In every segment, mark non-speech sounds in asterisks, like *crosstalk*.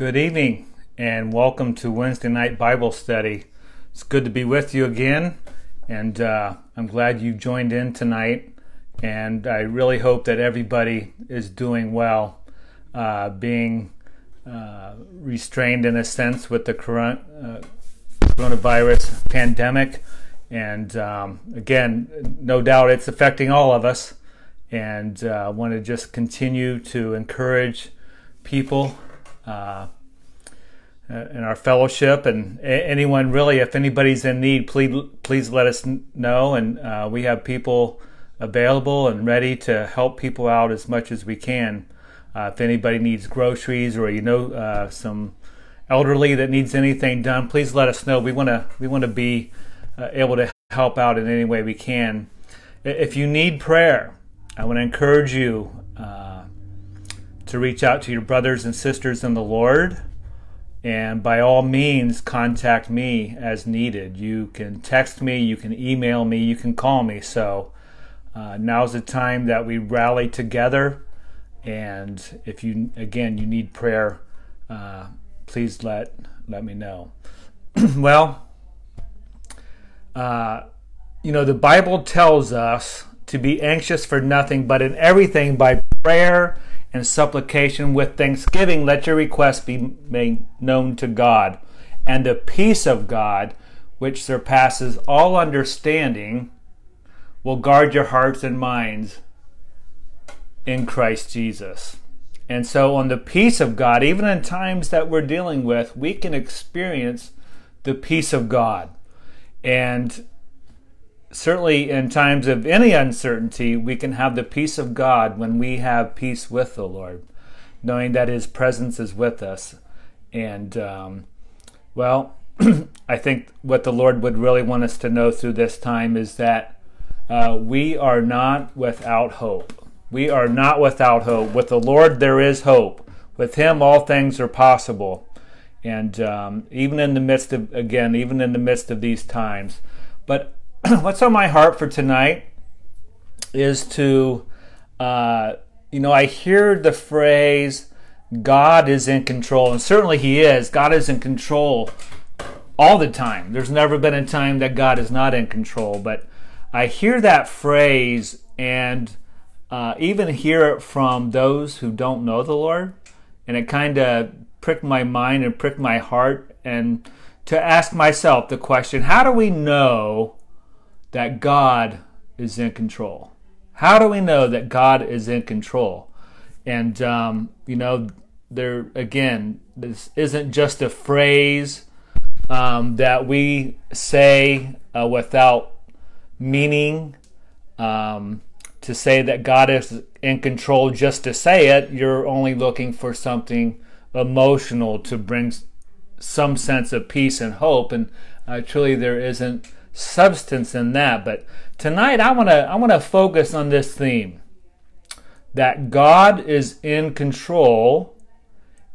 Good evening and welcome to Wednesday night Bible study. It's good to be with you again, and uh, I'm glad you joined in tonight. And I really hope that everybody is doing well, uh, being uh, restrained in a sense with the uh, coronavirus pandemic. And um, again, no doubt it's affecting all of us. And I uh, want to just continue to encourage people uh, in our fellowship. And anyone really if anybody's in need please please let us know. And uh, we have people available and ready to help people out as much as we can. Uh, if anybody needs groceries or you know uh, some elderly that needs anything done please let us know. We want to we want to be uh, able to help out in any way we can. If you need prayer i want to encourage you uh, to reach out to your brothers and sisters in the lord and by all means, contact me as needed. You can text me, you can email me, you can call me. So uh, now's the time that we rally together. And if you, again, you need prayer, uh, please let let me know. *clears throat* well, uh, you know, the Bible tells us to be anxious for nothing, but in everything by prayer and supplication with thanksgiving, let your requests be made known to God. And the peace of God, which surpasses all understanding, will guard your hearts and minds in Christ Jesus. And so, on the peace of God, even in times that we're dealing with, we can experience the peace of God. And certainly in times of any uncertainty, we can have the peace of God when we have peace with the Lord, knowing that His presence is with us. And, um, well, *clears throat* I think what the Lord would really want us to know through this time is that uh, we are not without hope. We are not without hope. With the Lord, there is hope. With Him, all things are possible. And um, even in the midst of, again, even in the midst of these times. But *clears throat* what's on my heart for tonight is to, uh, you know, I hear the phrase, God is in control, and certainly He is. God is in control all the time. There's never been a time that God is not in control, but I hear that phrase and uh, even hear it from those who don't know the Lord, and it kind of pricked my mind and pricked my heart, and to ask myself the question how do we know that God is in control. How do we know that God is in control? And, um, you know, there again, this isn't just a phrase um, that we say uh, without meaning. Um, to say that God is in control just to say it, you're only looking for something emotional to bring some sense of peace and hope. And uh, truly, there isn't substance in that. But tonight I want to I want to focus on this theme that God is in control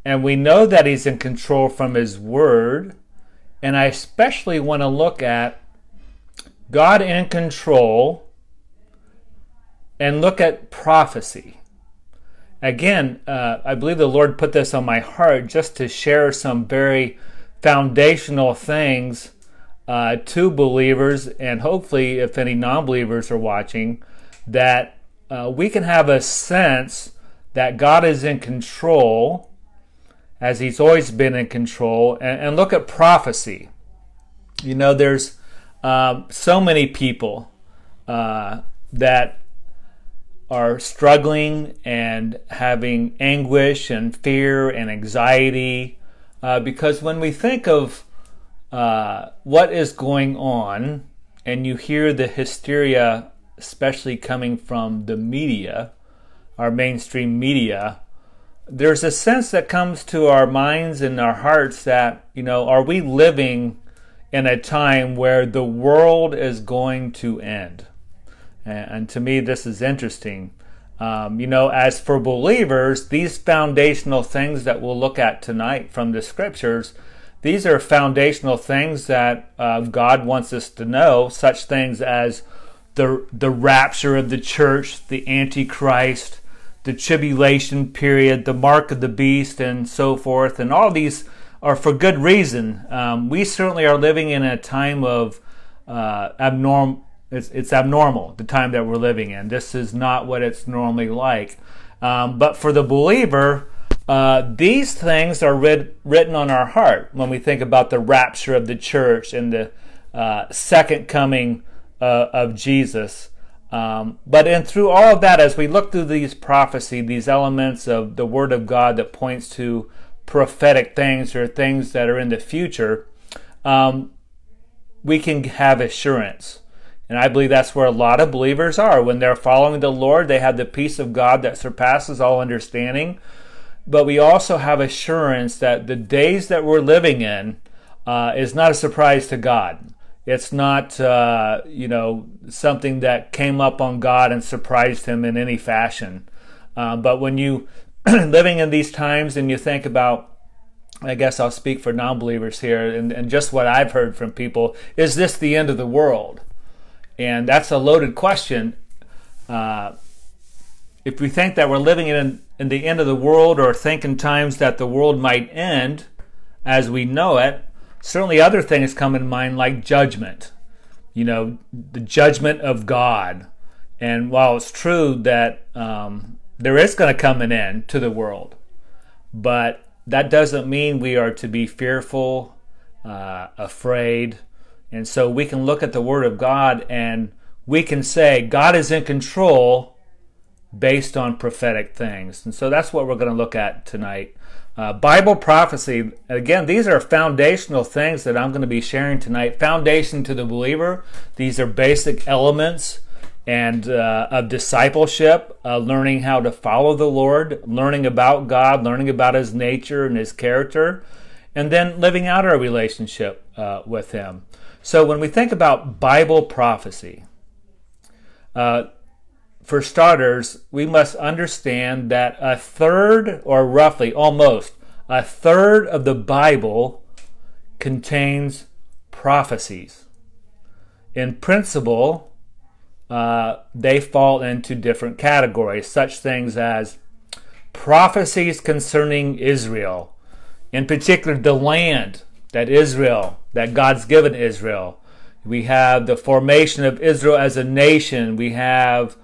and we know that he's in control from his word and I especially want to look at God in control and look at prophecy. Again, uh, I believe the Lord put this on my heart just to share some very foundational things uh, to believers, and hopefully, if any non believers are watching, that uh, we can have a sense that God is in control, as He's always been in control, and, and look at prophecy. You know, there's uh, so many people uh, that are struggling and having anguish and fear and anxiety uh, because when we think of uh, what is going on, and you hear the hysteria, especially coming from the media, our mainstream media, there's a sense that comes to our minds and our hearts that, you know, are we living in a time where the world is going to end? And, to me, this is interesting. Um, you know, as for believers, these foundational things that we'll look at tonight from the scriptures these are foundational things that uh, God wants us to know, such things as the, the rapture of the church, the Antichrist, the tribulation period, the mark of the beast, and so forth. And all these are for good reason. Um, we certainly are living in a time of uh, abnormal. It's, it's, abnormal the time that we're living in. This is not what it's normally like. Um, but for the believer, uh, these things are writ- written on our heart when we think about the rapture of the church and the uh, second coming uh, of Jesus. Um, but and through all of that, as we look through these prophecy, these elements of the Word of God that points to prophetic things or things that are in the future, um, we can have assurance. And I believe that's where a lot of believers are. When they're following the Lord, they have the peace of God that surpasses all understanding. But we also have assurance that the days that we're living in uh, is not a surprise to God. It's not, uh, you know, something that came up on God and surprised him in any fashion. Uh, but when you *clears throat* living in these times and you think about I guess I'll speak for non believers here, and, and, just what I've heard from people is this the end of the world? And that's a loaded question. Uh, if we think that we're living in, in the end of the world or think in times that the world might end as we know it, certainly other things come in mind like judgment. You know, the judgment of God. And while it's true that um, there is going to come an end to the world, but that doesn't mean we are to be fearful, uh, afraid. And so we can look at the Word of God and we can say, God is in control based on prophetic things. And so that's what we're going to look at tonight. Uh, Bible prophecy, again, these are foundational things that I'm going to be sharing tonight. Foundation to the believer. These are basic elements and uh, of discipleship, uh, learning how to follow the Lord, learning about God, learning about His nature and His character, and then living out our relationship uh, with Him. So when we think about Bible prophecy, uh, for starters, we must understand that a third, or roughly almost a third of the Bible contains prophecies. In principle, uh, they fall into different categories, such things as prophecies concerning Israel, in particular the land that Israel, that God's given Israel. We have the formation of Israel as a nation. We have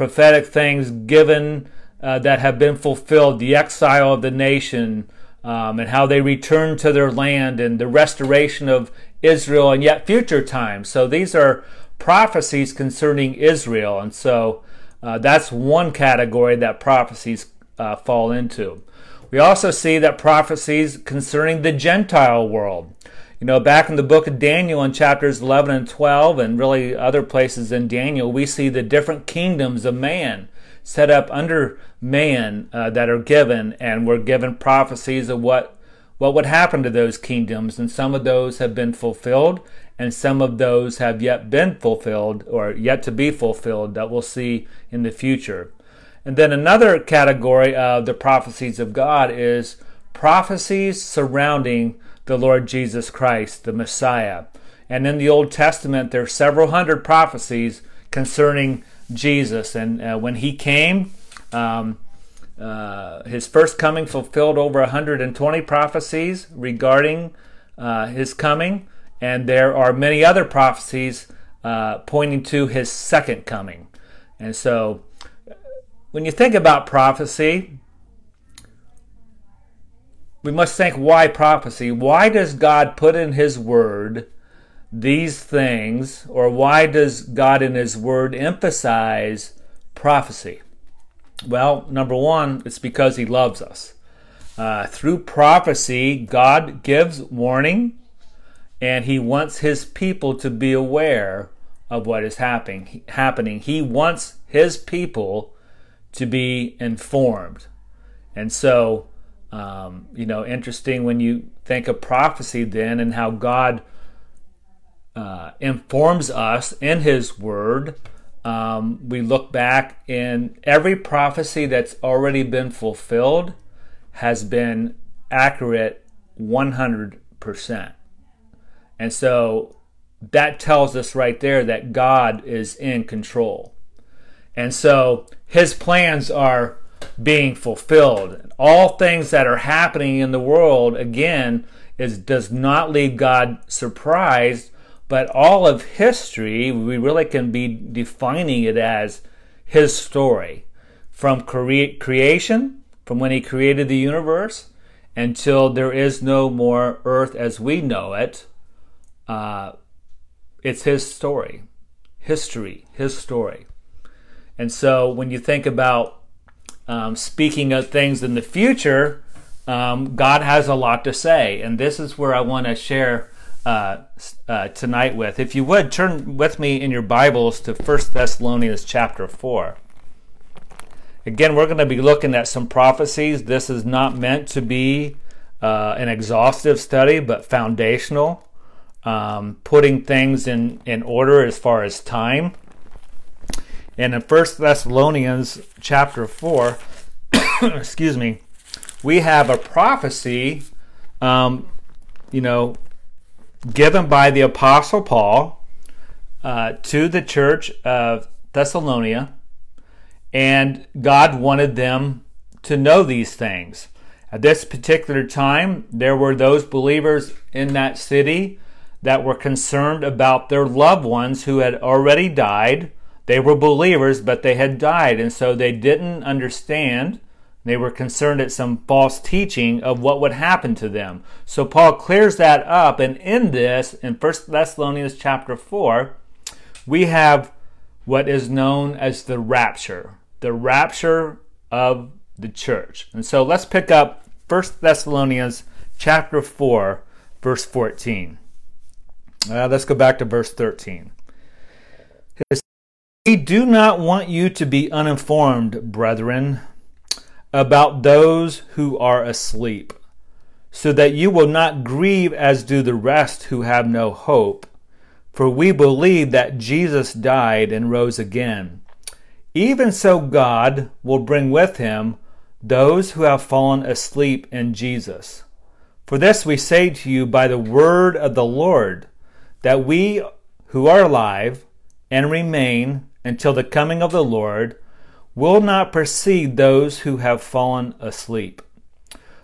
prophetic things given uh, that have been fulfilled, the exile of the nation, um, and how they return to their land, and the restoration of Israel, and yet future times. So these are prophecies concerning Israel. And so uh, that's one category that prophecies uh, fall into. We also see that prophecies concerning the Gentile world. You know, back in the book of Daniel in chapters 11 and 12, and really other places in Daniel, we see the different kingdoms of man set up under man uh, that are given, and we're given prophecies of what what would happen to those kingdoms, and some of those have been fulfilled, and some of those have yet been fulfilled or yet to be fulfilled that we'll see in the future. And then another category of the prophecies of God is prophecies surrounding the Lord Jesus Christ, the Messiah. And in the Old Testament, there are several hundred prophecies concerning Jesus. And uh, when he came, um, uh, his first coming fulfilled over 120 prophecies regarding uh, his coming. And there are many other prophecies uh, pointing to his second coming. And so, when you think about prophecy, we must think why prophecy? Why does God put in his word these things, or why does God in his word emphasize prophecy? Well, number one, it's because he loves us. Uh, through prophecy, God gives warning and he wants his people to be aware of what is happening. Happening. He wants his people to be informed, and so um, you know, interesting when you think of prophecy then and how God uh, informs us in His Word. Um, we look back in every prophecy that's already been fulfilled has been accurate 100%. And so that tells us right there that God is in control. And so his plans are being fulfilled. All things that are happening in the world, again, is does not leave God surprised, but all of history, we really can be defining it as his story. From cre- creation, from when he created the universe, until there is no more earth as we know it, uh, it's his story, history, his story. And so when you think about um, speaking of things in the future, um, God has a lot to say. And this is where I want to share uh, uh, tonight with. If you would, turn with me in your Bibles to 1 Thessalonians chapter 4. Again, we're going to be looking at some prophecies. This is not meant to be uh, an exhaustive study, but foundational, um, putting things in, in order as far as time. And in 1 Thessalonians chapter 4, *coughs* excuse me, we have a prophecy, um, you know, given by the Apostle Paul uh, to the church of Thessalonica, and God wanted them to know these things. At this particular time, there were those believers in that city that were concerned about their loved ones who had already died. They were believers, but they had died, and so they didn't understand they were concerned at some false teaching of what would happen to them. So Paul clears that up, and in this, in 1 Thessalonians chapter 4, we have what is known as the rapture, the rapture of the church. And so let's pick up 1 Thessalonians chapter 4, verse 14. Uh, let's go back to verse 13. We do not want you to be uninformed, brethren about those who are asleep, so that you will not grieve as do the rest who have no hope. For we believe that Jesus died and rose again. Even so, God will bring with him those who have fallen asleep in Jesus. For this we say to you by the word of the Lord, that we who are alive and remain until the coming of the Lord will not precede those who have fallen asleep.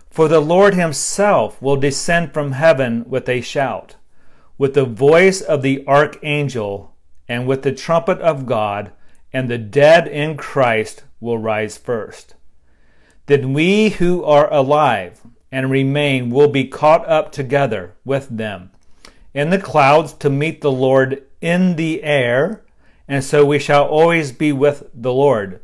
For the Lord himself will descend from heaven with a shout, with the voice of the archangel, and with the trumpet of God, and the dead in Christ will rise first. Then we who are alive and remain will be caught up together with them in the clouds to meet the Lord in the air, and so we shall always be with the Lord.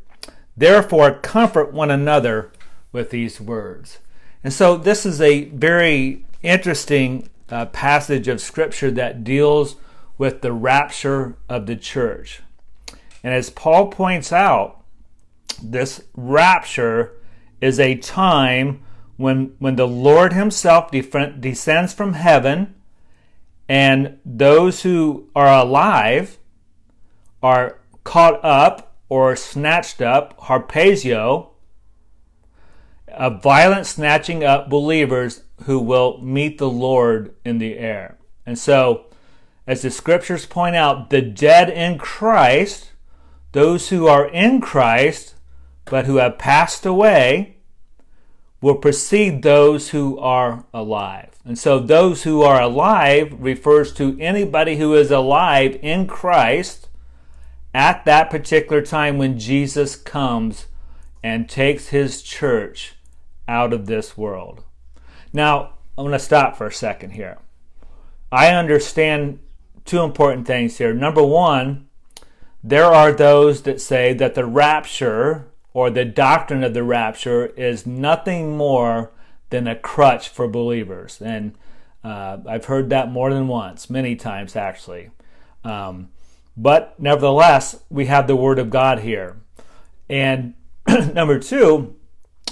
Therefore, comfort one another with these words. And so, this is a very interesting uh, passage of Scripture that deals with the rapture of the church. And as Paul points out, this rapture is a time when, when the Lord Himself descends from heaven, and those who are alive are caught up or snatched up, harpazo, a violent snatching up believers who will meet the Lord in the air. And so, as the scriptures point out, the dead in Christ, those who are in Christ but who have passed away, will precede those who are alive. And so, those who are alive refers to anybody who is alive in Christ at that particular time when Jesus comes and takes his church out of this world. Now, I'm going to stop for a second here. I understand two important things here. Number one, there are those that say that the rapture or the doctrine of the rapture is nothing more than a crutch for believers. And uh, I've heard that more than once, many times actually. Um, but nevertheless, we have the Word of God here. And *clears throat* number two,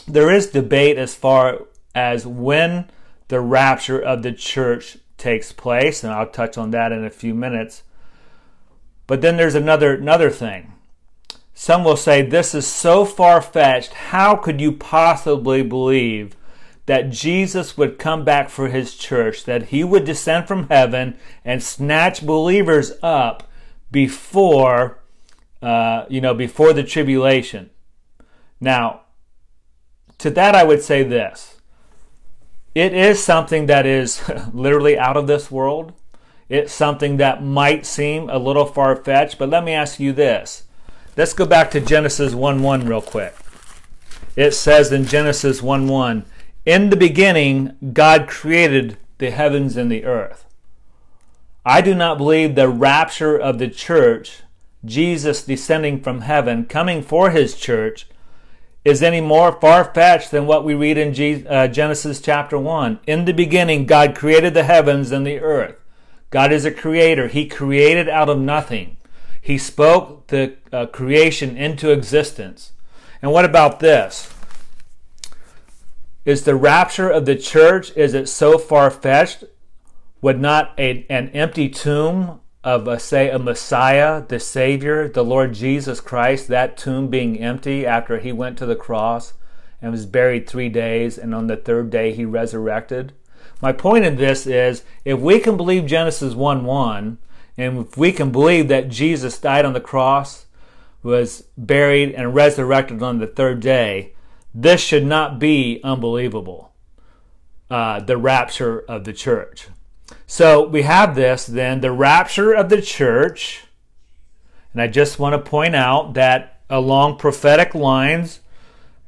there is debate as far as when the rapture of the church takes place, and I'll touch on that in a few minutes. But then there's another another thing. Some will say this is so far fetched. How could you possibly believe that Jesus would come back for his church, that he would descend from heaven and snatch believers up before, uh, you know, before the tribulation. Now, to that I would say this. It is something that is *laughs* literally out of this world. It's something that might seem a little far fetched, but let me ask you this. Let's go back to Genesis 1 1 real quick. It says in Genesis 1 1, In the beginning, God created the heavens and the earth. I do not believe the rapture of the church, Jesus descending from heaven, coming for his church, is any more far fetched than what we read in uh, Genesis chapter 1. In the beginning, God created the heavens and the earth. God is a creator. He created out of nothing. He spoke the uh, creation into existence. And what about this? Is the rapture of the church, is it so far fetched would not a, an empty tomb of, a, say, a Messiah, the Savior, the Lord Jesus Christ, that tomb being empty after he went to the cross and was buried three days, and on the third day he resurrected? My point in this is if we can believe Genesis 1 1, and if we can believe that Jesus died on the cross, was buried, and resurrected on the third day, this should not be unbelievable. Uh, the rapture of the church. So we have this then, the rapture of the church. And I just want to point out that along prophetic lines,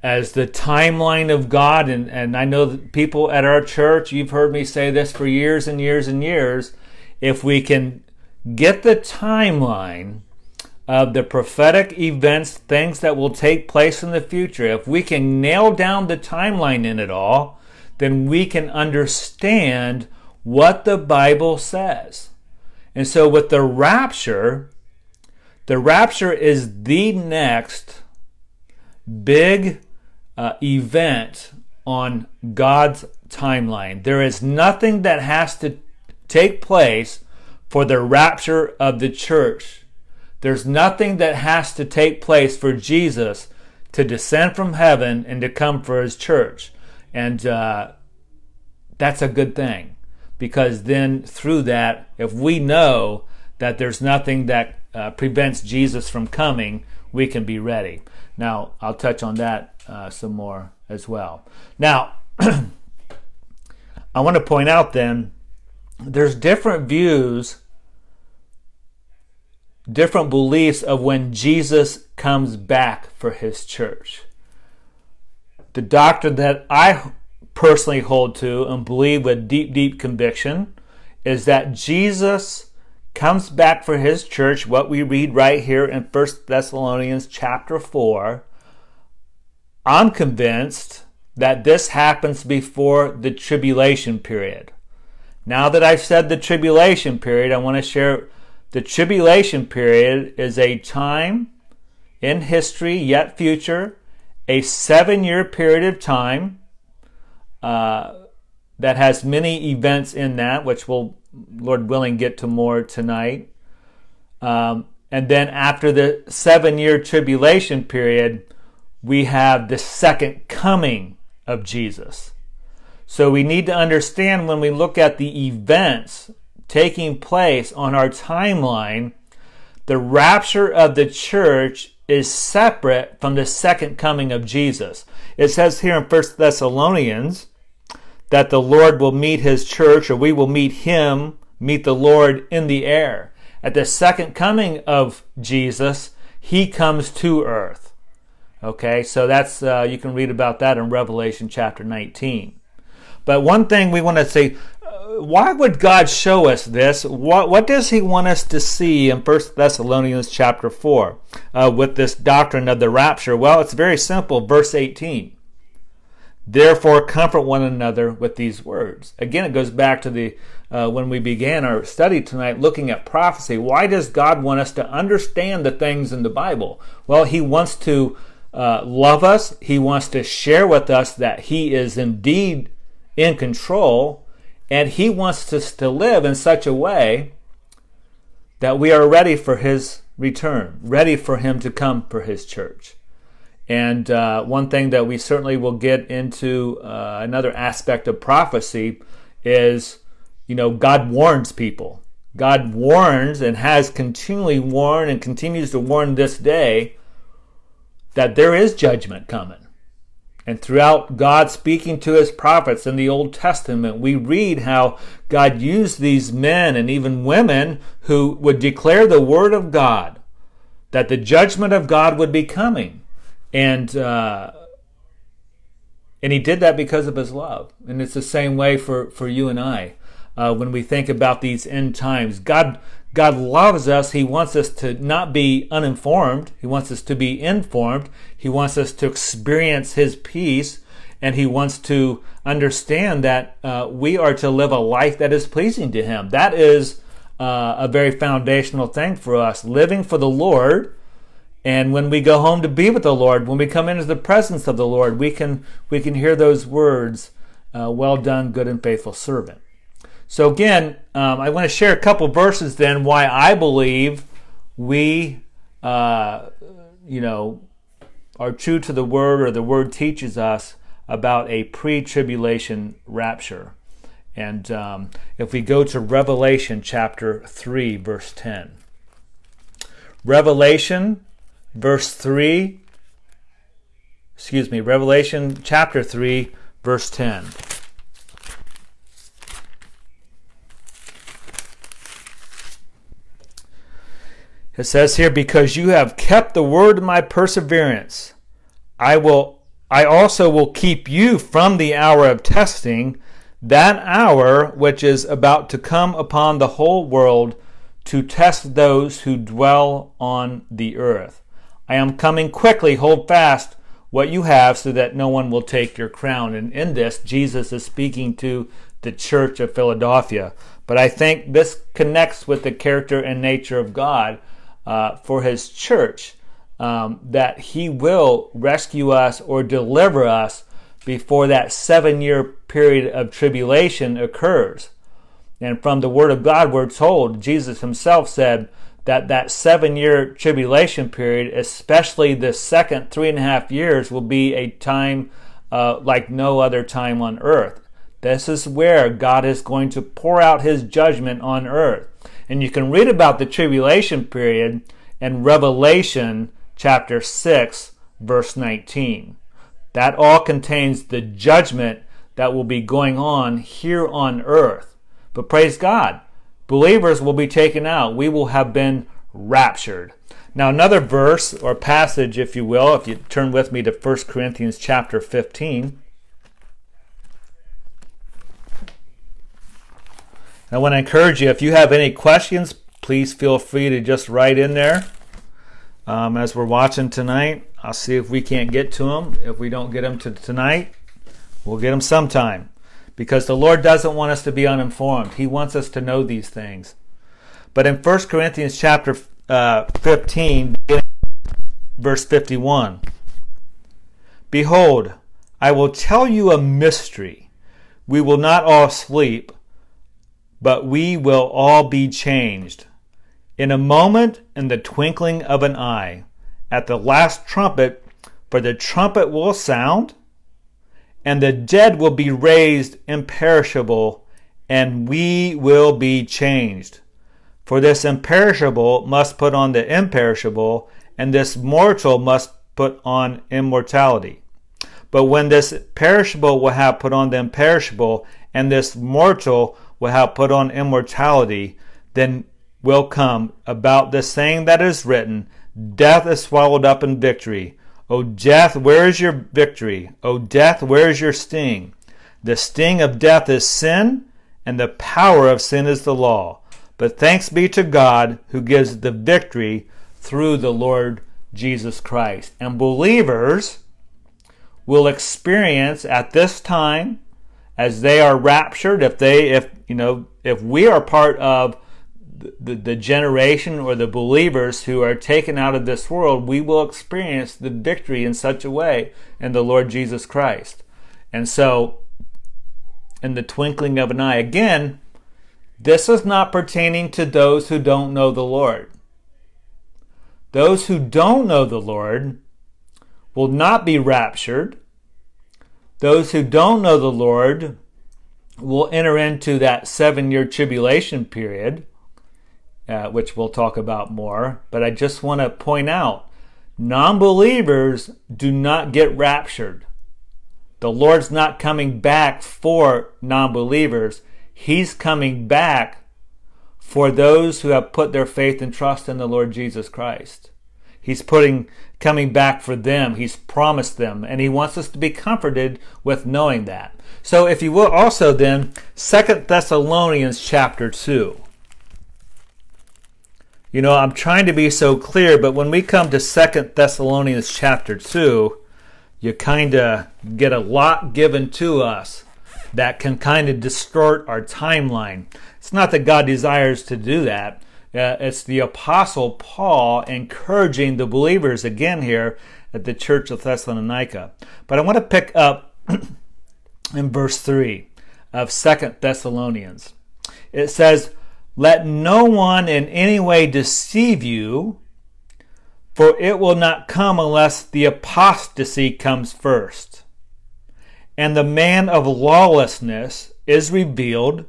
as the timeline of God, and, and I know that people at our church, you've heard me say this for years and years and years. If we can get the timeline of the prophetic events, things that will take place in the future, if we can nail down the timeline in it all, then we can understand what the Bible says. And so, with the rapture, the rapture is the next big uh, event on God's timeline. There is nothing that has to take place for the rapture of the church. There's nothing that has to take place for Jesus to descend from heaven and to come for his church. And uh, that's a good thing because then through that, if we know that there's nothing that uh, prevents Jesus from coming, we can be ready. Now, I'll touch on that uh, some more as well. Now, *clears throat* I want to point out then there's different views, different beliefs of when Jesus comes back for his church. The doctrine that I personally hold to and believe with deep, deep conviction is that Jesus comes back for his church, what we read right here in 1 Thessalonians chapter 4. I'm convinced that this happens before the tribulation period. Now that I've said the tribulation period, I want to share the tribulation period is a time in history, yet future, a seven year period of time uh, that has many events in that, which we'll, Lord willing, get to more tonight. Um, and then after the seven year tribulation period, we have the second coming of Jesus. So we need to understand when we look at the events taking place on our timeline, the rapture of the church is separate from the second coming of Jesus. It says here in 1 Thessalonians that the Lord will meet his church or we will meet him, meet the Lord in the air. At the second coming of Jesus, he comes to earth. Okay, so that's, uh, you can read about that in Revelation chapter 19. But one thing we want to say, uh, why would God show us this? What, what does he want us to see in 1 Thessalonians chapter 4 uh, with this doctrine of the rapture? Well, it's very simple. Verse 18. Therefore, comfort one another with these words. Again, it goes back to the uh, when we began our study tonight, looking at prophecy. Why does God want us to understand the things in the Bible? Well, He wants to uh, love us. He wants to share with us that He is indeed in control, and He wants us to live in such a way that we are ready for His return, ready for Him to come for His church. And uh, one thing that we certainly will get into uh, another aspect of prophecy is, you know, God warns people. God warns and has continually warned and continues to warn this day that there is judgment coming. And throughout God speaking to his prophets in the Old Testament, we read how God used these men and even women who would declare the word of God, that the judgment of God would be coming. And, uh, and he did that because of his love. And it's the same way for, for you and I. Uh, when we think about these end times, God, God loves us. He wants us to not be uninformed. He wants us to be informed. He wants us to experience His peace. And He wants to understand that uh, we are to live a life that is pleasing to Him. That is uh, a very foundational thing for us. Living for the Lord. And when we go home to be with the Lord, when we come into the presence of the Lord, we can, we can hear those words, uh, well done, good and faithful servant. So again, um, I want to share a couple verses then why I believe we, uh, you know, are true to the word or the word teaches us about a pre-tribulation rapture. And um, if we go to Revelation chapter 3, verse 10. Revelation, verse 3, excuse me, Revelation chapter 3, verse 10. It says here, because you have kept the word of my perseverance, I will I also will keep you from the hour of testing, that hour which is about to come upon the whole world to test those who dwell on the earth. I am coming quickly, hold fast what you have so that no one will take your crown. And in this, Jesus is speaking to the church of Philadelphia. But I think this connects with the character and nature of God uh, for his church um, that he will rescue us or deliver us before that seven year period of tribulation occurs. And from the Word of God, we're told, Jesus himself said that that seven year tribulation period, especially the second three and a half years, will be a time uh, like no other time on earth. This is where God is going to pour out his judgment on earth. And you can read about the tribulation period in Revelation chapter 6, verse 19. That all contains the judgment that will be going on here on earth. But praise God, believers will be taken out. We will have been raptured. Now, another verse or passage, if you will, if you turn with me to 1 Corinthians chapter 15. I want to encourage you if you have any questions, please feel free to just write in there. Um, as we're watching tonight, I'll see if we can't get to them. If we don't get them to tonight, we'll get them sometime. Because the Lord doesn't want us to be uninformed. He wants us to know these things. But in 1 Corinthians chapter uh, 15, verse 51, Behold, I will tell you a mystery. We will not all sleep but we will all be changed. In a moment, in the twinkling of an eye, at the last trumpet, for the trumpet will sound, and the dead will be raised imperishable, and we will be changed. For this imperishable must put on the imperishable, and this mortal must put on immortality. But when this perishable will have put on the imperishable, and this mortal will have put on immortality, then will come about the saying that is written, Death is swallowed up in victory. O death, where is your victory? O death, where is your sting? The sting of death is sin, and the power of sin is the law. But thanks be to God who gives the victory through the Lord Jesus Christ. And believers will experience at this time as they are raptured, if they, if, you know, if we are part of the, the generation or the believers who are taken out of this world, we will experience the victory in such a way in the Lord Jesus Christ. And so, in the twinkling of an eye, again, this is not pertaining to those who don't know the Lord. Those who don't know the Lord will not be raptured those who don't know the Lord will enter into that seven year tribulation period, uh, which we'll talk about more. But I just want to point out non believers do not get raptured. The Lord's not coming back for non believers, He's coming back for those who have put their faith and trust in the Lord Jesus Christ. He's putting coming back for them. He's promised them, and he wants us to be comforted with knowing that. So if you will also then Second Thessalonians chapter 2. You know, I'm trying to be so clear, but when we come to Second Thessalonians chapter 2, you kind of get a lot given to us that can kind of distort our timeline. It's not that God desires to do that. Uh, it's the Apostle Paul encouraging the believers again here at the church of Thessalonica. But I want to pick up *clears throat* in verse 3 of Second Thessalonians. It says, let no one in any way deceive you, for it will not come unless the apostasy comes first. And the man of lawlessness is revealed,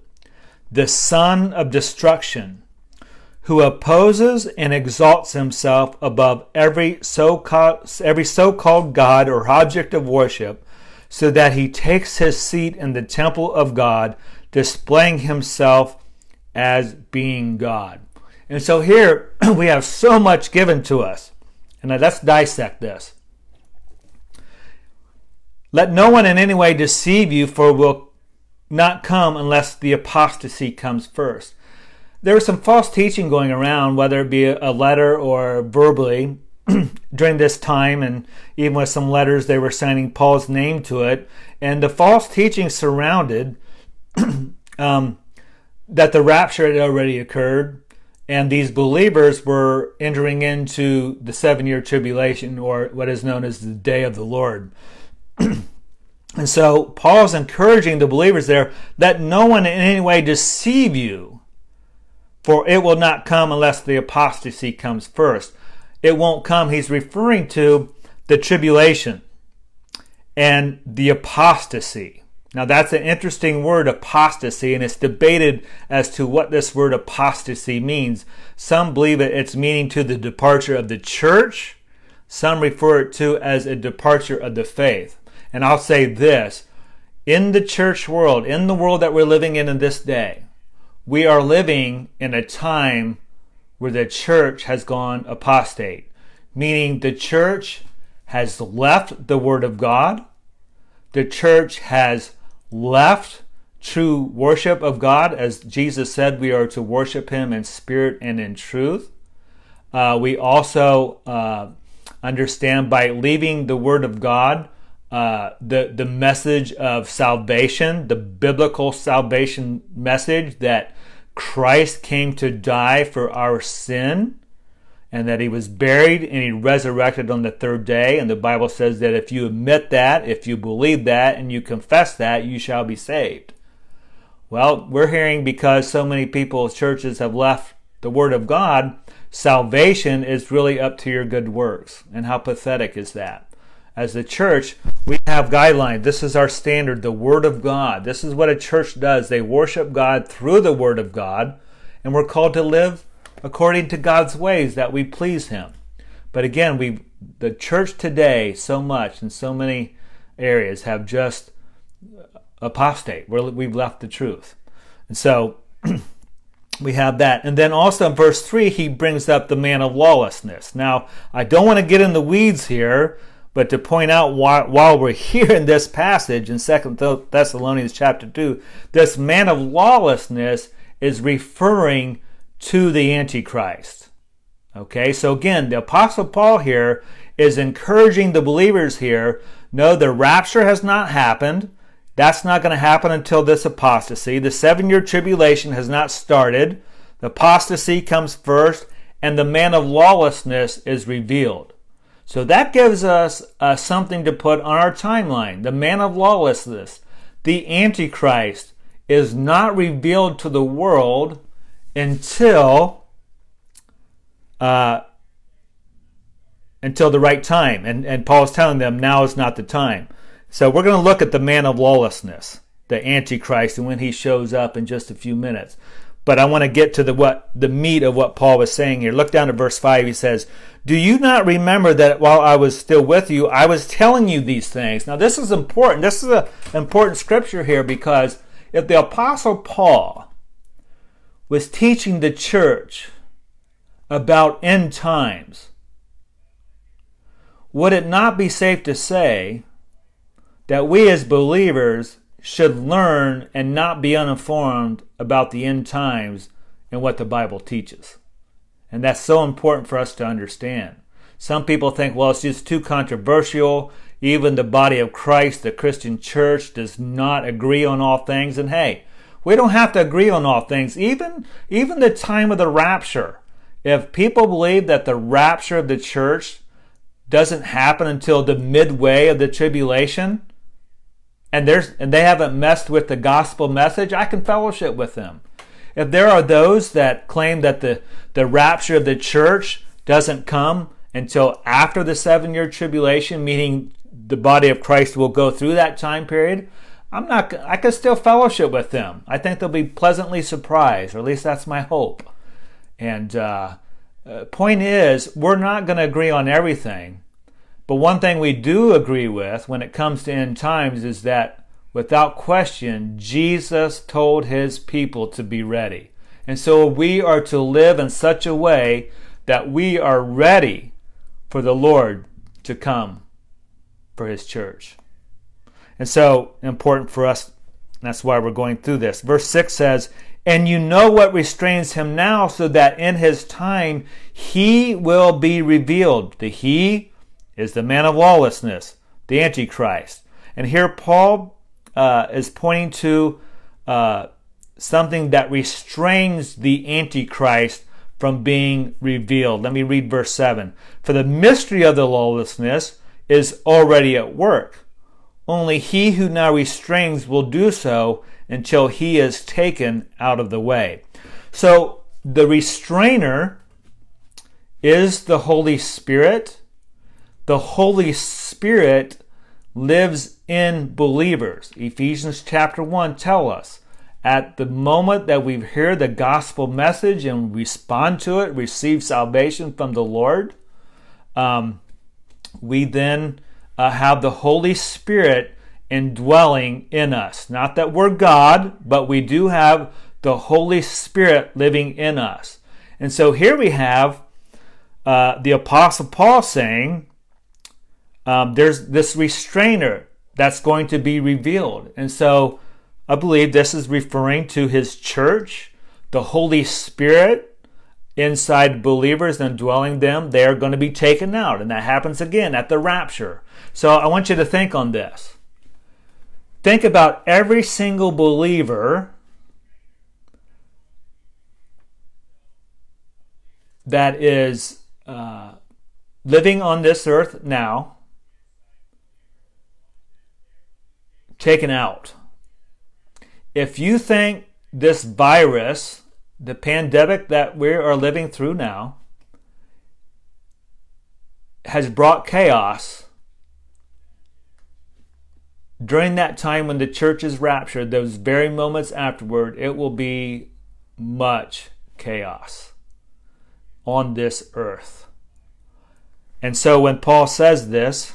the son of destruction, who opposes and exalts himself above every so-called, every so-called God or object of worship, so that he takes his seat in the temple of God, displaying himself as being God. And so here *clears throat* we have so much given to us. And let's dissect this. Let no one in any way deceive you, for will not come unless the apostasy comes first. There was some false teaching going around, whether it be a letter or verbally, *clears throat* during this time, and even with some letters, they were signing Paul's name to it. And the false teaching surrounded *clears throat* um, that the rapture had already occurred and these believers were entering into the seven year tribulation or what is known as the day of the Lord. *clears throat* and so Paul's encouraging the believers there that no one in any way deceive you, for it will not come unless the apostasy comes first. It won't come. He's referring to the tribulation and the apostasy. Now, that's an interesting word, apostasy, and it's debated as to what this word apostasy means. Some believe it, it's meaning to the departure of the church. Some refer it to as a departure of the faith. And I'll say this in the church world, in the world that we're living in in this day, we are living in a time where the church has gone apostate, meaning the church has left the Word of God. The church has left true worship of God, as Jesus said, we are to worship Him in spirit and in truth. Uh, we also uh, understand by leaving the Word of God, uh, the the message of salvation, the biblical salvation message that Christ came to die for our sin, and that he was buried and he resurrected on the third day. And the Bible says that if you admit that, if you believe that, and you confess that, you shall be saved. Well, we're hearing because so many people, churches have left the Word of God, salvation is really up to your good works. And how pathetic is that? As the church, we have guidelines. This is our standard, the Word of God. This is what a church does. They worship God through the Word of God, and we're called to live according to God's ways that we please Him. But again, we the church today so much in so many areas have just apostate. Where we've left the truth, and so *clears throat* we have that. And then also in verse three, he brings up the man of lawlessness. Now, I don't want to get in the weeds here, but to point out while, while we're here in this passage in Second Thessalonians chapter two, this man of lawlessness is referring to the Antichrist. Okay, so again, the Apostle Paul here is encouraging the believers here no, the rapture has not happened. That's not going to happen until this apostasy. The seven year tribulation has not started. The apostasy comes first, and the man of lawlessness is revealed. So that gives us uh, something to put on our timeline. The man of lawlessness, the Antichrist, is not revealed to the world until uh, until the right time. And, and Paul is telling them now is not the time. So we're going to look at the man of lawlessness, the Antichrist, and when he shows up in just a few minutes. but I want to get to the what the meat of what Paul was saying here. Look down at verse 5. He says, "Do you not remember that while I was still with you, I was telling you these things?" Now, this is important. This is an important scripture here because if the apostle Paul was teaching the church about end times, would it not be safe to say that we as believers should learn and not be uninformed about the end times and what the Bible teaches. And that's so important for us to understand. Some people think, well, it's just too controversial. Even the body of Christ, the Christian church, does not agree on all things. And hey, we don't have to agree on all things. Even, even the time of the rapture. If people believe that the rapture of the church doesn't happen until the midway of the tribulation, and there's and they haven't messed with the gospel message, I can fellowship with them. If there are those that claim that the, the rapture of the church doesn't come until after the seven year tribulation, meaning the body of Christ will go through that time period, I'm not I can still fellowship with them. I think they'll be pleasantly surprised, or at least that's my hope. And uh, uh, point is, we're not going to agree on everything, but one thing we do agree with when it comes to end times is that without question, Jesus told his people to be ready. And so we are to live in such a way that we are ready for the Lord to come for his church. And so important for us, that's why we're going through this. Verse 6 says, And you know what restrains him now, so that in his time he will be revealed. The he is the man of lawlessness, the Antichrist. And here Paul uh, is pointing to uh, something that restrains the Antichrist from being revealed. Let me read verse 7. For the mystery of the lawlessness is already at work. Only he who now restrains will do so until he is taken out of the way. So the restrainer is the Holy Spirit the Holy Spirit lives in believers. Ephesians chapter 1 tell us at the moment that we hear the gospel message and respond to it, receive salvation from the Lord, um, we then uh, have the Holy Spirit indwelling in us. Not that we're God, but we do have the Holy Spirit living in us. And so here we have uh, the Apostle Paul saying, um, there's this restrainer that's going to be revealed. And so I believe this is referring to his church, the Holy Spirit inside believers and dwelling them. They are going to be taken out. And that happens again at the rapture. So I want you to think on this. Think about every single believer that is uh, living on this earth now taken out. If you think this virus, the pandemic that we are living through now, has brought chaos, during that time when the church is raptured, those very moments afterward, it will be much chaos on this earth. And so when Paul says this,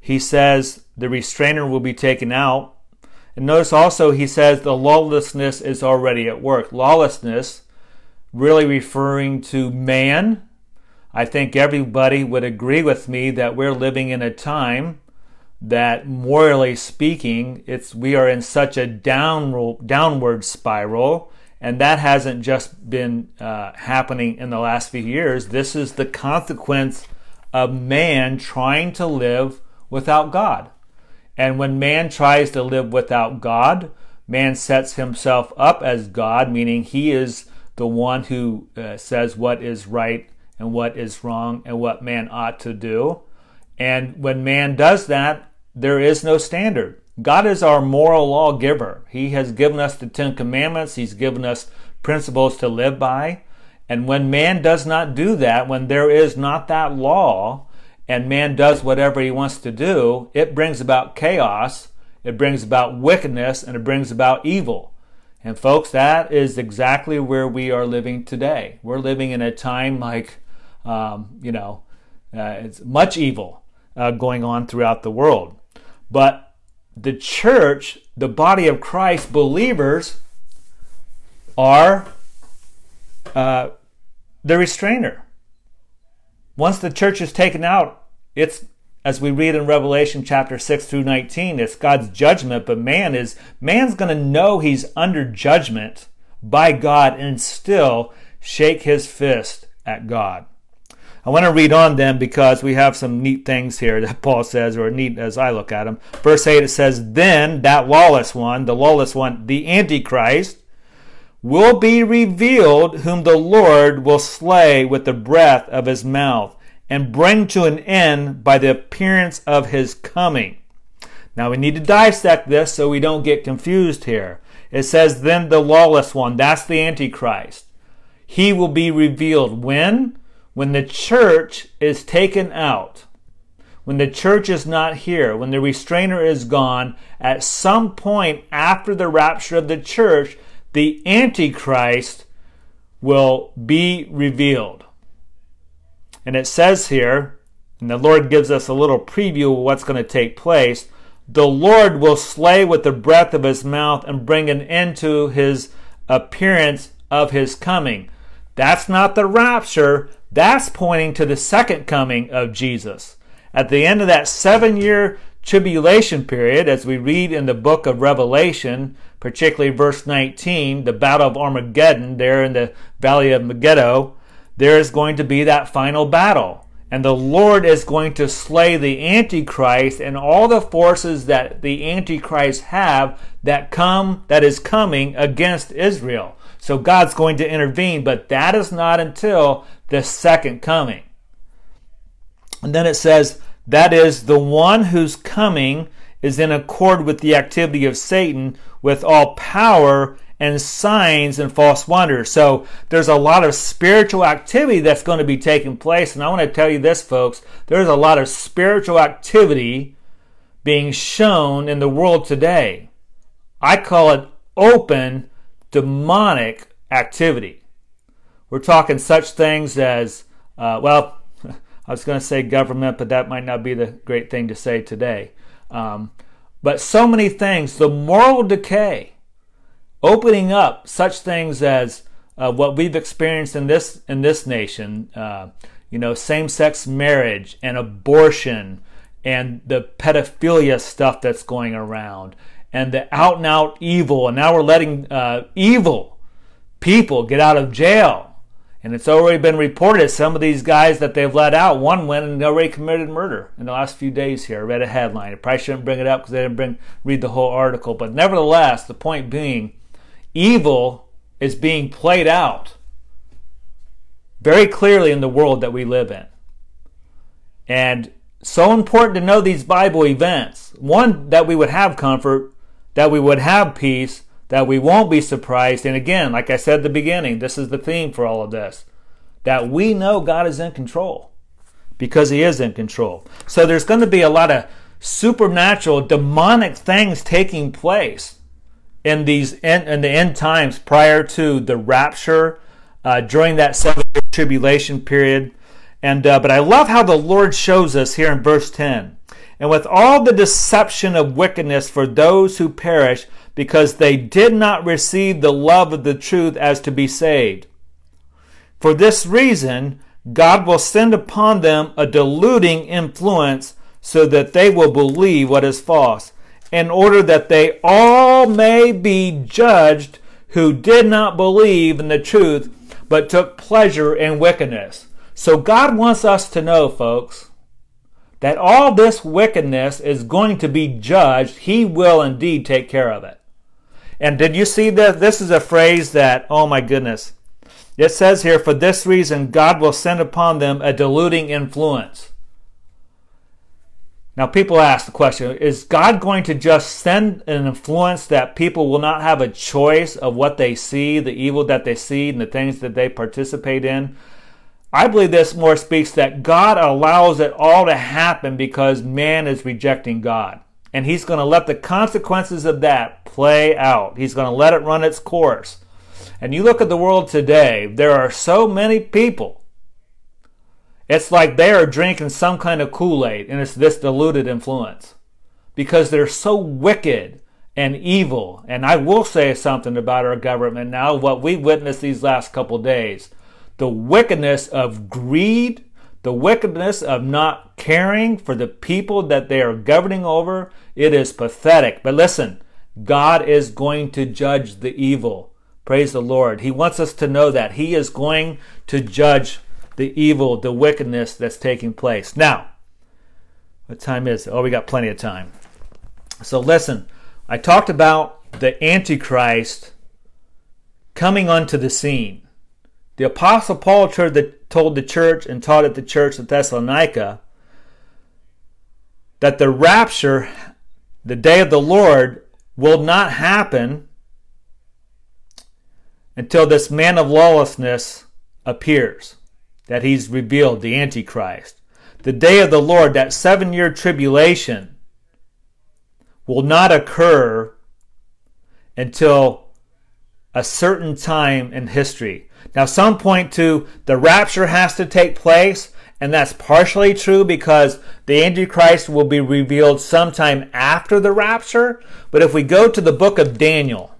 he says the restrainer will be taken out. And notice also he says the lawlessness is already at work. Lawlessness, really referring to man. I think everybody would agree with me that we're living in a time that morally speaking, it's we are in such a down, downward spiral, and that hasn't just been uh, happening in the last few years. This is the consequence of man trying to live without God. And when man tries to live without God, man sets himself up as God, meaning he is the one who uh, says what is right and what is wrong and what man ought to do. And when man does that, there is no standard. God is our moral lawgiver. He has given us the Ten Commandments, He's given us principles to live by. And when man does not do that, when there is not that law, and man does whatever he wants to do, it brings about chaos, it brings about wickedness, and it brings about evil. And folks, that is exactly where we are living today. We're living in a time like, um, you know, uh, it's much evil uh, going on throughout the world. But the church, the body of Christ, believers are uh, the restrainer. Once the church is taken out, it's as we read in Revelation chapter 6 through 19, it's God's judgment, but man is man's going to know he's under judgment by God and still shake his fist at God. I want to read on then because we have some neat things here that *laughs* Paul says, or neat as I look at them. Verse 8 it says, Then that lawless one, the lawless one, the Antichrist, will be revealed, whom the Lord will slay with the breath of his mouth and bring to an end by the appearance of his coming. Now we need to dissect this so we don't get confused here. It says, then the lawless one, that's the Antichrist. He will be revealed when? When the church is taken out. When the church is not here, when the restrainer is gone, at some point after the rapture of the church, the Antichrist will be revealed. And it says here, and the Lord gives us a little preview of what's going to take place. The Lord will slay with the breath of his mouth and bring an end to his appearance of his coming. That's not the rapture. That's pointing to the second coming of Jesus. At the end of that seven year tribulation period, as we read in the book of Revelation, particularly verse 19, the battle of Armageddon, there in the valley of Megiddo, there is going to be that final battle. And the Lord is going to slay the Antichrist and all the forces that the Antichrist have that come, that is coming against Israel. So God's going to intervene, but that is not until the second coming. And then it says, that is the one whose coming is in accord with the activity of Satan with all power and signs and false wonders. So there's a lot of spiritual activity that's going to be taking place. And I want to tell you this, folks there's a lot of spiritual activity being shown in the world today. I call it open demonic activity. We're talking such things as, uh, well, *laughs* I was going to say government, but that might not be the great thing to say today. Um, but so many things, the moral decay opening up such things as uh, what we've experienced in this in this nation, uh, you know, same-sex marriage and abortion and the pedophilia stuff that's going around and the out and out evil, and now we're letting uh, evil people get out of jail. And it's already been reported some of these guys that they've let out, one went and already committed murder in the last few days here. I read a headline. I probably shouldn't bring it up because I didn't bring, read the whole article. But nevertheless, the point being, evil is being played out very clearly in the world that we live in. And so important to know these Bible events. One, that we would have comfort, that we would have peace, that we won't be surprised. And again, like I said at the beginning, this is the theme for all of this that we know God is in control because He is in control. So there's going to be a lot of supernatural, demonic things taking place in these in, in the end times prior to the rapture, uh, during that seven tribulation period. And uh, but I love how the Lord shows us here in verse ten. And with all the deception of wickedness for those who perish, because they did not receive the love of the truth as to be saved. For this reason, God will send upon them a deluding influence so that they will believe what is false in order that they all may be judged who did not believe in the truth but took pleasure in wickedness. So God wants us to know, folks, that all this wickedness is going to be judged. He will indeed take care of it. And did you see that? This is a phrase that, oh my goodness. It says here, for this reason, God will send upon them a deluding influence. Now, people ask the question is God going to just send an influence that people will not have a choice of what they see, the evil that they see, and the things that they participate in? I believe this more speaks that God allows it all to happen because man is rejecting God. and he's going to let the consequences of that play out. He's going to let it run its course. And you look at the world today, there are so many people. It's like they are drinking some kind of Kool Aid, and it's this diluted influence because they're so wicked and evil. And I will say something about our government now, what we witnessed these last couple days. The wickedness of greed, the wickedness of not caring for the people that they are governing over, it is pathetic. But listen, God is going to judge the evil. Praise the Lord. He wants us to know that. He is going to judge the evil, the wickedness that's taking place. Now, what time is it? Oh, we got plenty of time. So listen, I talked about the Antichrist coming onto the scene. The Apostle Paul told the church and taught at the church at Thessalonica that the rapture, the day of the Lord, will not happen until this man of lawlessness appears, that he's revealed, the Antichrist. The day of the Lord, that seven year tribulation, will not occur until a certain time in history. Now, some point to the rapture has to take place, and that's partially true because the Antichrist will be revealed sometime after the rapture. But if we go to the book of Daniel,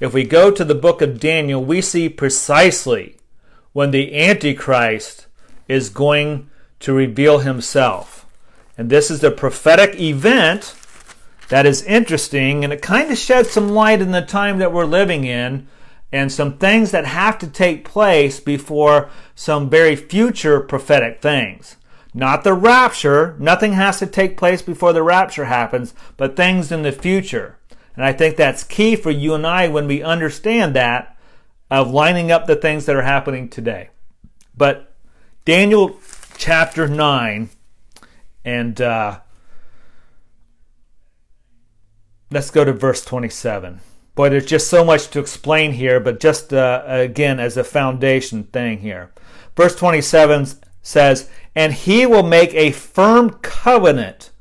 if we go to the book of Daniel, we see precisely when the Antichrist is going to reveal himself. And this is the prophetic event that is interesting and it kind of sheds some light in the time that we're living in and some things that have to take place before some very future prophetic things. Not the rapture, nothing has to take place before the rapture happens, but things in the future. And I think that's key for you and I when we understand that of lining up the things that are happening today. But Daniel chapter 9 and uh, let's go to verse 27. Boy, there's just so much to explain here, but just uh, again as a foundation thing here. Verse 27 says, And he will make a firm covenant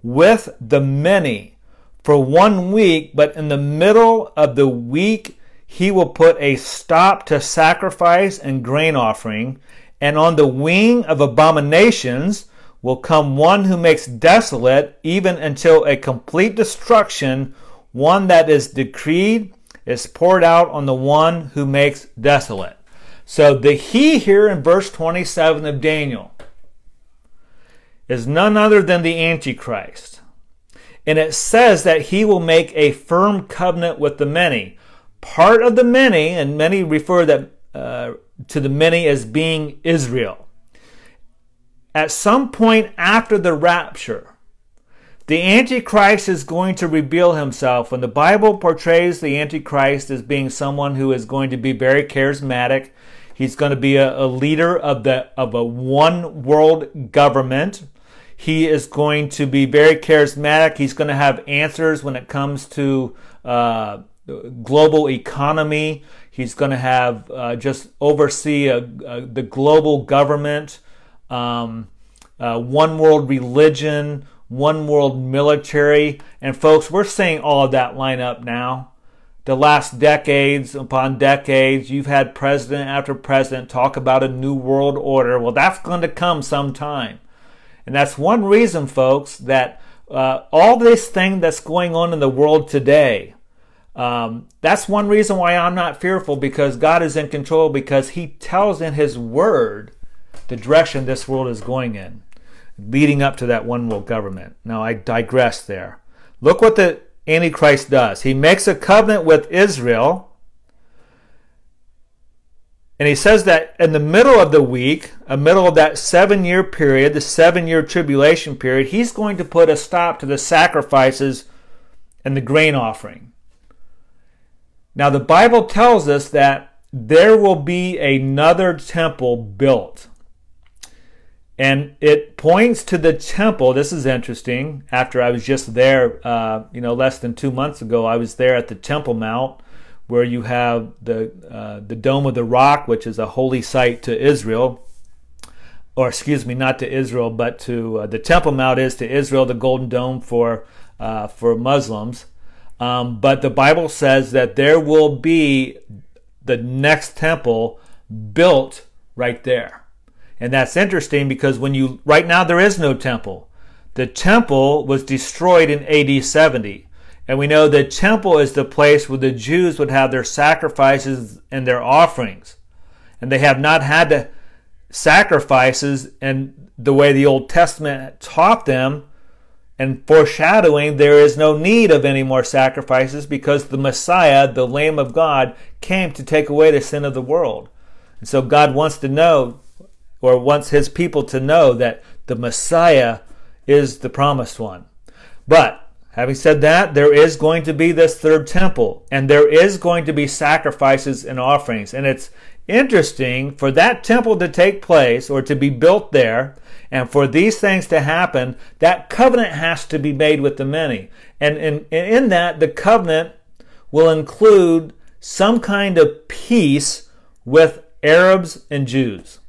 with the many for one week, but in the middle of the week he will put a stop to sacrifice and grain offering, and on the wing of abominations will come one who makes desolate, even until a complete destruction, one that is decreed, is poured out on the one who makes desolate. So the he here in verse 27 of Daniel is none other than the Antichrist. And it says that he will make a firm covenant with the many. Part of the many, and many refer that uh, to the many as being Israel at some point after the rapture, the Antichrist is going to reveal himself. When the Bible portrays the Antichrist as being someone who is going to be very charismatic, he's going to be a, a leader of the of a one world government. He is going to be very charismatic. He's going to have answers when it comes to uh, global economy. He's going to have uh, just oversee a, a, the global government um, uh, one world religion, one world military. And folks, we're seeing all of that line up now. The last decades upon decades, you've had president after president talk about a new world order. Well, that's going to come sometime. And that's one reason, folks, that uh, all this thing that's going on in the world today, um, that's one reason why I'm not fearful because God is in control because He tells in His Word the direction this world is going in, leading up to that one world government. Now, I digress there. Look what the Antichrist does. He makes a covenant with Israel. And he says that in the middle of the week, a middle of that seven year period, the seven year tribulation period, he's going to put a stop to the sacrifices and the grain offering. Now, the Bible tells us that there will be another temple built. And it points to the temple. This is interesting. After I was just there, uh, you know, less than two months ago, I was there at the Temple Mount, where you have the uh, the Dome of the Rock, which is a holy site to Israel, or excuse me, not to Israel, but to uh, the Temple Mount is to Israel, the Golden Dome for uh, for Muslims. Um, but the Bible says that there will be the next temple built right there. And that's interesting because when you, right now, there is no temple. The temple was destroyed in AD 70. And we know the temple is the place where the Jews would have their sacrifices and their offerings. And they have not had the sacrifices and the way the Old Testament taught them and foreshadowing there is no need of any more sacrifices because the Messiah, the Lamb of God, came to take away the sin of the world. And so God wants to know, or wants his people to know, that the Messiah is the promised one. But Having said that, there is going to be this third temple, and there is going to be sacrifices and offerings. And it's interesting for that temple to take place or to be built there, and for these things to happen, that covenant has to be made with the many. And in, in that, the covenant will include some kind of peace with Arabs and Jews.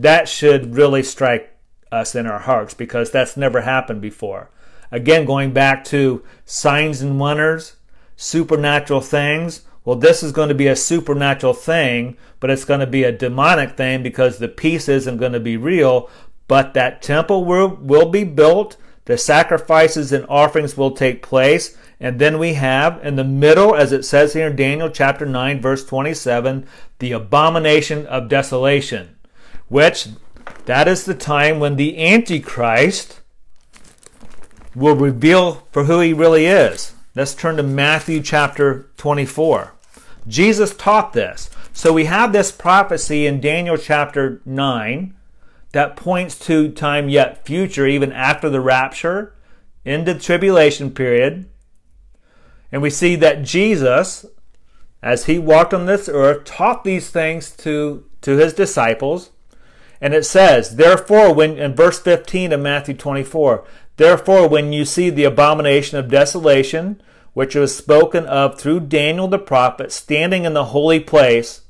That should really strike us in our hearts because that's never happened before. Again, going back to signs and wonders, supernatural things. Well, this is going to be a supernatural thing, but it's going to be a demonic thing because the peace isn't going to be real. But that temple will, will be built, the sacrifices and offerings will take place. And then we have in the middle, as it says here in Daniel chapter 9, verse 27, the abomination of desolation, which that is the time when the Antichrist will reveal for who he really is. Let's turn to Matthew chapter 24. Jesus taught this. So we have this prophecy in Daniel chapter 9 that points to time yet future, even after the rapture, into the tribulation period. And we see that Jesus, as he walked on this earth, taught these things to, to his disciples. And it says, therefore, when in verse 15 of Matthew 24, Therefore, when you see the abomination of desolation, which was spoken of through Daniel the prophet, standing in the holy place,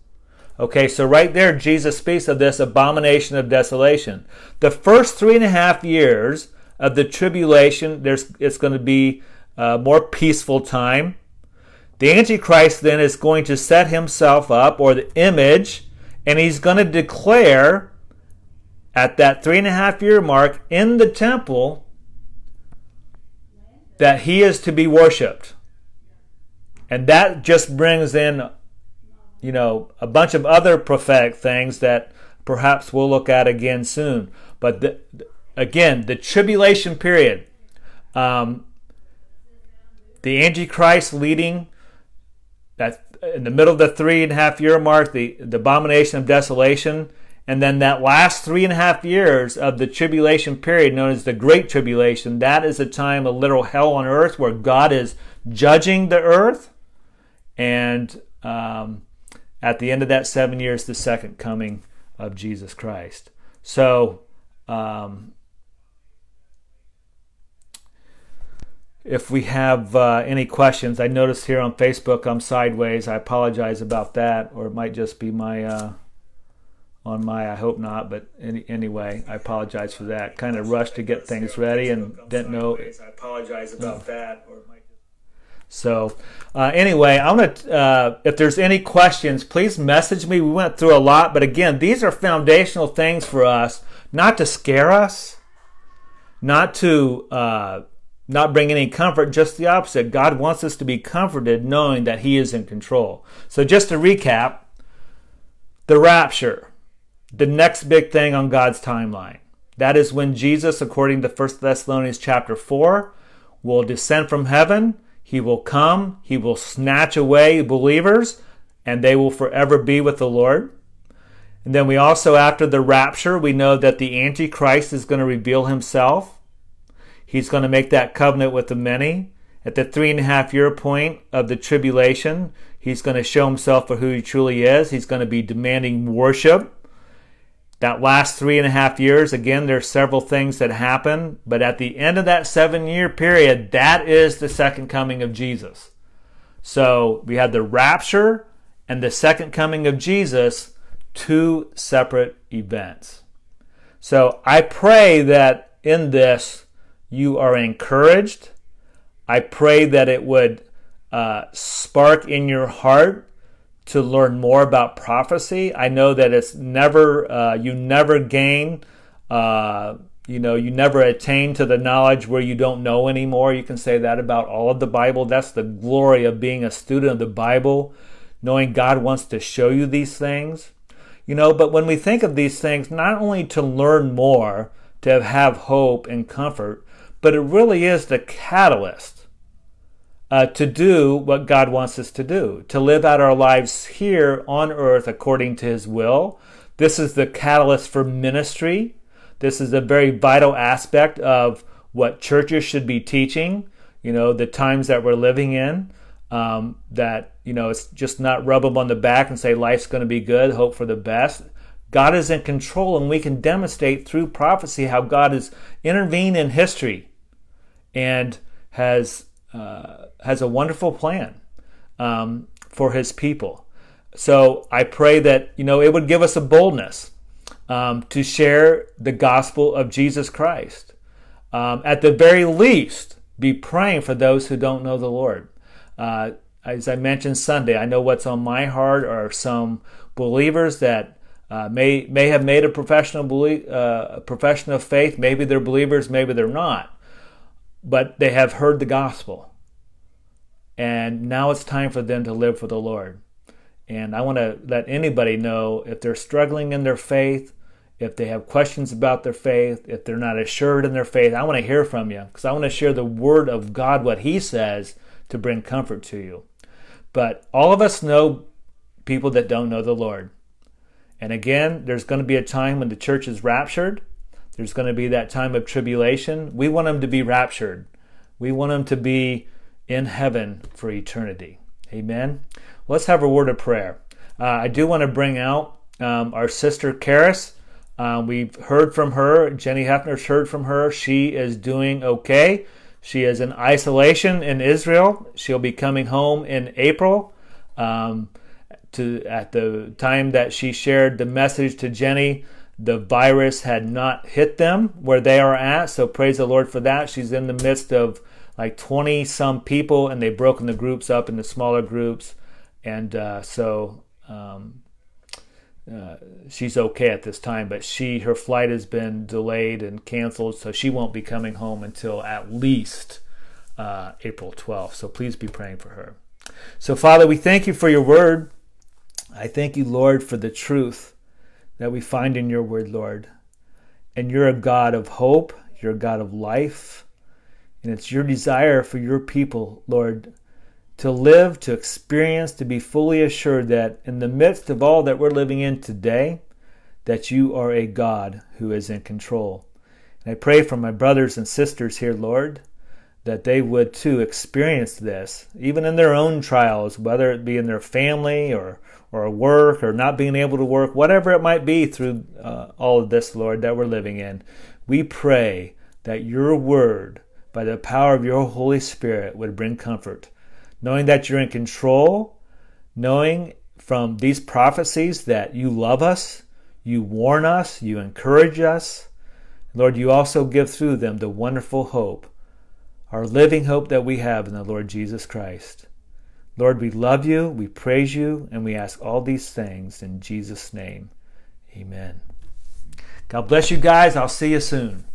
Okay, so right there, Jesus speaks of this abomination of desolation. The first three and a half years of the tribulation, there's it's going to be a more peaceful time. The Antichrist then is going to set himself up, or the image, and he's going to declare at that three and a half year mark in the temple that he is to be worshiped. And that just brings in, you know, a bunch of other prophetic things that perhaps we'll look at again soon. But the, again, the tribulation period, um, the Antichrist leading that in the middle of the three and a half year mark, the, the abomination of desolation, and then that last three and a half years of the tribulation period, known as the Great Tribulation, that is a time of literal hell on earth where God is judging the earth. And um, at the end of that seven years, the second coming of Jesus Christ. So, um, if we have uh, any questions, I noticed here on Facebook I'm sideways. I apologize about that, or it might just be my. Uh, on my I hope not, but any, anyway, I apologize for that. Kind of rushed to get things ready and didn't know. I apologize about that. So, uh, anyway, I want to. Uh, if there's any questions, please message me. We went through a lot, but again, these are foundational things for us, not to scare us, not to uh, not bring any comfort. Just the opposite. God wants us to be comforted, knowing that He is in control. So, just to recap, the rapture the next big thing on God's timeline. That is when Jesus, according to 1 Thessalonians chapter 4, will descend from heaven. He will come. He will snatch away believers, and they will forever be with the Lord. And then we also, after the rapture, we know that the Antichrist is going to reveal himself. He's going to make that covenant with the many. At the three and a half year point of the tribulation, he's going to show himself for who he truly is. He's going to be demanding worship. That last three and a half years, again, there's several things that happen, but at the end of that seven year period, that is the second coming of Jesus. So we had the rapture and the second coming of Jesus, two separate events. So I pray that in this you are encouraged. I pray that it would uh, spark in your heart to learn more about prophecy. I know that it's never, uh, you never gain, uh, you know, you never attain to the knowledge where you don't know anymore. You can say that about all of the Bible. That's the glory of being a student of the Bible, knowing God wants to show you these things. You know, but when we think of these things, not only to learn more, to have hope and comfort, but it really is the catalyst uh, to do what God wants us to do, to live out our lives here on earth according to His will. This is the catalyst for ministry. This is a very vital aspect of what churches should be teaching, you know, the times that we're living in. Um, that, you know, it's just not rub them on the back and say life's going to be good, hope for the best. God is in control, and we can demonstrate through prophecy how God has intervened in history and has uh, has a wonderful plan um, for His people. So I pray that you know it would give us a boldness um, to share the gospel of Jesus Christ. Um, at the very least, be praying for those who don't know the Lord. Uh, as I mentioned Sunday, I know what's on my heart are some believers that uh, may may have made a professional belief, uh, a profession of faith. Maybe they're believers, maybe they're not, but they have heard the gospel, and now it's time for them to live for the Lord. And I want to let anybody know if they're struggling in their faith, if they have questions about their faith, if they're not assured in their faith. I want to hear from you because I want to share the word of God, what He says, to bring comfort to you. But all of us know people that don't know the Lord. And again, there's going to be a time when the church is raptured. There's going to be that time of tribulation. We want them to be raptured. We want them to be in heaven for eternity. Amen. Let's have a word of prayer. Uh, I do want to bring out um, our sister Karis. Uh, we've heard from her. Jenny Hefner's heard from her. She is doing okay. She is in isolation in Israel. She'll be coming home in April. Um, to at the time that she shared the message to Jenny, the virus had not hit them where they are at. So praise the Lord for that. She's in the midst of like 20 some people, and they've broken the groups up into smaller groups, and uh, so. Um, uh, she's okay at this time, but she her flight has been delayed and canceled, so she won't be coming home until at least uh, April 12th. So please be praying for her. So Father, we thank you for your word. I thank you, Lord, for the truth that we find in your word, Lord. And you're a God of hope, you're a God of life, and it's your desire for your people, Lord, to live, to experience, to be fully assured that in the midst of all that we're living in today, that you are a God who is in control. And I pray for my brothers and sisters here, Lord, that they would too experience this, even in their own trials, whether it be in their family or or work or not being able to work, whatever it might be through uh, all of this, Lord, that we're living in. We pray that your word, by the power of your Holy Spirit, would bring comfort, knowing that you're in control, knowing from these prophecies that you love us, you warn us, you encourage us. Lord, you also give through them the wonderful hope, our living hope that we have in the Lord Jesus Christ. Lord, we love you, we praise you, and we ask all these things in Jesus' name. Amen. God bless you guys. I'll see you soon.